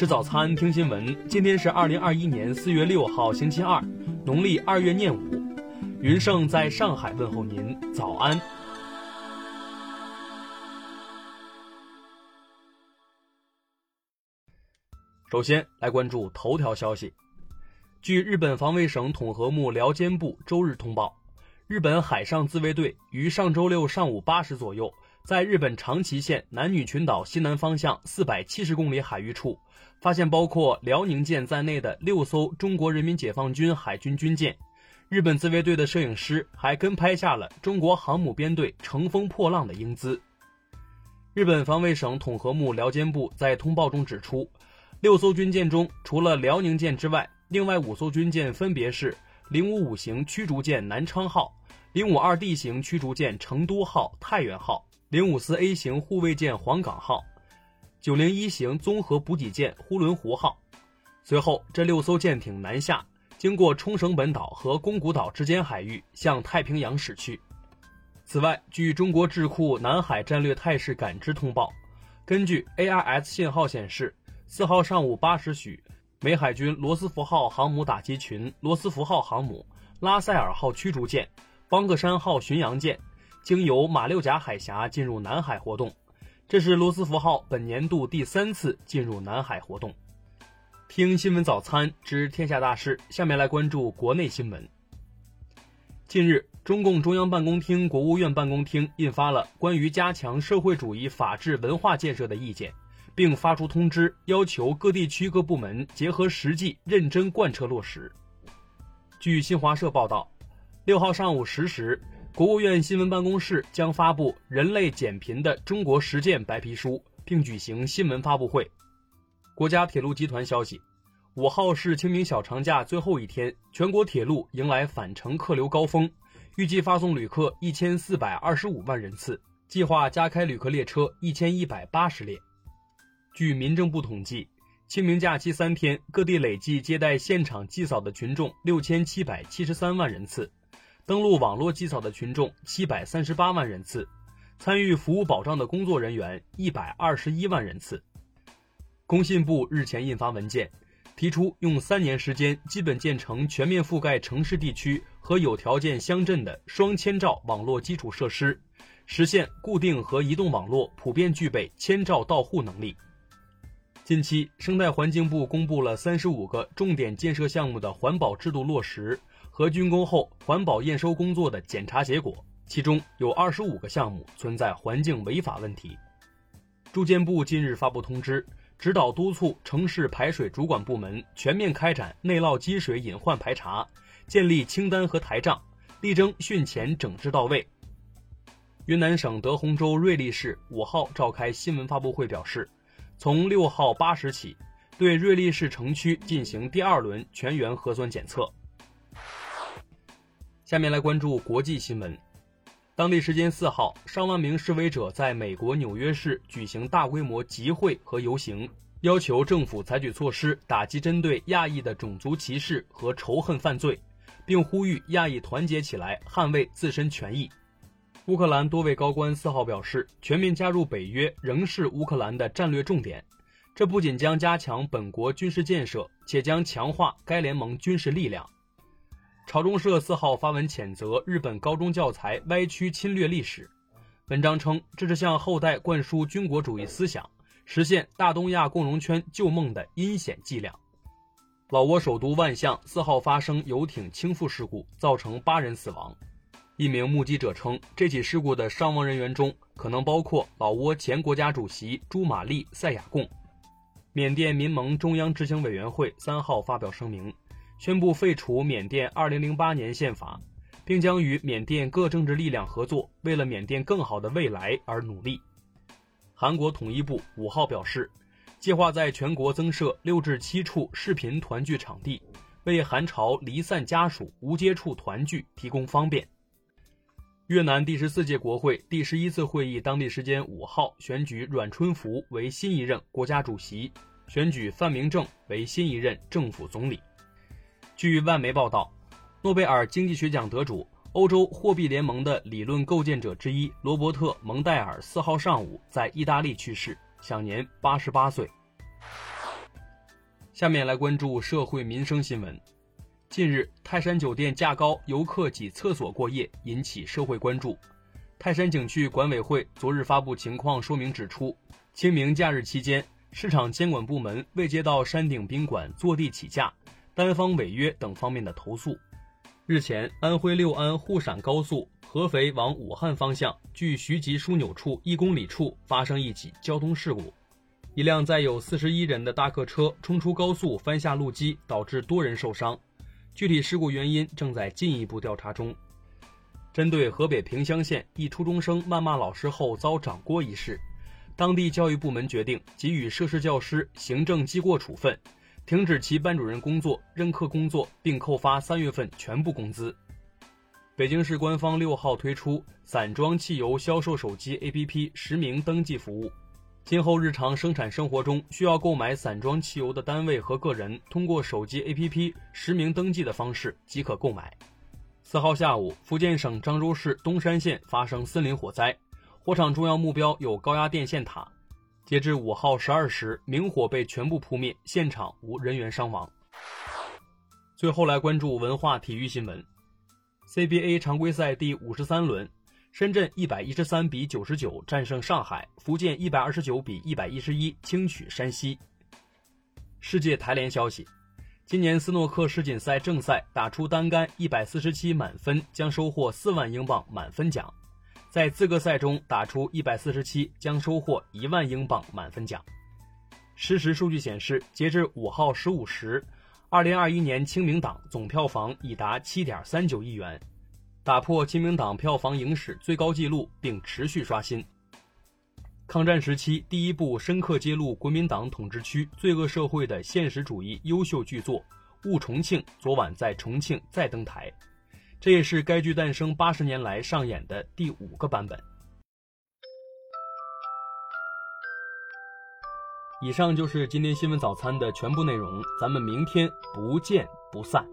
吃早餐，听新闻。今天是二零二一年四月六号，星期二，农历二月廿五。云盛在上海问候您，早安。首先来关注头条消息。据日本防卫省统合幕僚监部周日通报，日本海上自卫队于上周六上午八时左右。在日本长崎县男女群岛西南方向四百七十公里海域处，发现包括辽宁舰在内的六艘中国人民解放军海军军舰。日本自卫队的摄影师还跟拍下了中国航母编队乘风破浪的英姿。日本防卫省统合幕僚监部在通报中指出，六艘军舰中，除了辽宁舰之外，另外五艘军舰分别是零五五型驱逐舰南昌号、零五二 D 型驱逐舰成都号、太原号。零五四 A 型护卫舰黄冈号，九零一型综合补给舰呼伦湖号。随后，这六艘舰艇南下，经过冲绳本岛和宫古岛之间海域，向太平洋驶去。此外，据中国智库南海战略态势感知通报，根据 ARS 信号显示，四号上午八时许，美海军罗斯福号航母打击群、罗斯福号航母、拉塞尔号驱逐舰、邦格山号巡洋舰。经由马六甲海峡进入南海活动，这是罗斯福号本年度第三次进入南海活动。听新闻早餐知天下大事，下面来关注国内新闻。近日，中共中央办公厅、国务院办公厅印发了关于加强社会主义法治文化建设的意见，并发出通知，要求各地区各部门结合实际，认真贯彻落实。据新华社报道，六号上午十时。国务院新闻办公室将发布《人类减贫的中国实践白皮书》，并举行新闻发布会。国家铁路集团消息，五号是清明小长假最后一天，全国铁路迎来返程客流高峰，预计发送旅客一千四百二十五万人次，计划加开旅客列车一千一百八十列。据民政部统计，清明假期三天，各地累计接待现场祭扫的群众六千七百七十三万人次。登录网络祭扫的群众七百三十八万人次，参与服务保障的工作人员一百二十一万人次。工信部日前印发文件，提出用三年时间基本建成全面覆盖城市地区和有条件乡镇的双千兆网络基础设施，实现固定和移动网络普遍具备千兆到户能力。近期，生态环境部公布了三十五个重点建设项目的环保制度落实。和竣工后环保验收工作的检查结果，其中有二十五个项目存在环境违法问题。住建部近日发布通知，指导督促城市排水主管部门全面开展内涝积水隐患排查，建立清单和台账，力争汛前整治到位。云南省德宏州瑞丽市五号召开新闻发布会表示，从六号八时起，对瑞丽市城区进行第二轮全员核酸检测。下面来关注国际新闻。当地时间四号，上万名示威者在美国纽约市举行大规模集会和游行，要求政府采取措施打击针对亚裔的种族歧视和仇恨犯罪，并呼吁亚裔团结起来捍卫自身权益。乌克兰多位高官四号表示，全面加入北约仍是乌克兰的战略重点。这不仅将加强本国军事建设，且将强化该联盟军事力量。朝中社四号发文谴责日本高中教材歪曲侵略历史，文章称这是向后代灌输军国主义思想、实现大东亚共荣圈旧梦的阴险伎俩。老挝首都万象四号发生游艇倾覆事故，造成八人死亡。一名目击者称，这起事故的伤亡人员中可能包括老挝前国家主席朱玛丽塞亚贡。缅甸民盟中央执行委员会三号发表声明。宣布废除缅甸2008年宪法，并将与缅甸各政治力量合作，为了缅甸更好的未来而努力。韩国统一部五号表示，计划在全国增设六至七处视频团聚场地，为韩朝离散家属无接触团聚提供方便。越南第十四届国会第十一次会议当地时间五号选举阮春福为新一任国家主席，选举范明正为新一任政府总理。据外媒报道，诺贝尔经济学奖得主、欧洲货币联盟的理论构建者之一罗伯特·蒙代尔四号上午在意大利去世，享年八十八岁。下面来关注社会民生新闻。近日，泰山酒店价高，游客挤厕所过夜，引起社会关注。泰山景区管委会昨日发布情况说明，指出，清明假日期间，市场监管部门未接到山顶宾馆坐地起价、单方违约等方面的投诉。日前，安徽六安沪陕高速合肥往武汉方向距徐集枢纽处一公里处发生一起交通事故，一辆载有四十一人的大客车冲出高速，翻下路基，导致多人受伤。具体事故原因正在进一步调查中。针对河北平乡县一初中生谩骂老师后遭掌掴一事，当地教育部门决定给予涉事教师行政记过处分，停止其班主任工作、任课工作，并扣发三月份全部工资。北京市官方六号推出散装汽油销售手机 APP 实名登记服务。今后日常生产生活中需要购买散装汽油的单位和个人，通过手机 APP 实名登记的方式即可购买。四号下午，福建省漳州市东山县发生森林火灾，火场重要目标有高压电线塔。截至五号十二时，明火被全部扑灭，现场无人员伤亡。最后来关注文化体育新闻：CBA 常规赛第五十三轮。深圳一百一十三比九十九战胜上海，福建一百二十九比一百一十一轻取山西。世界台联消息：今年斯诺克世锦赛正赛打出单杆一百四十七满分，将收获四万英镑满分奖；在资格赛中打出一百四十七，将收获一万英镑满分奖。实时数据显示，截至五号十五时，二零二一年清明档总票房已达七点三九亿元。打破清明档票房影史最高纪录，并持续刷新。抗战时期第一部深刻揭露国民党统治区罪恶社会的现实主义优秀巨作《误重庆》昨晚在重庆再登台，这也是该剧诞生八十年来上演的第五个版本。以上就是今天新闻早餐的全部内容，咱们明天不见不散。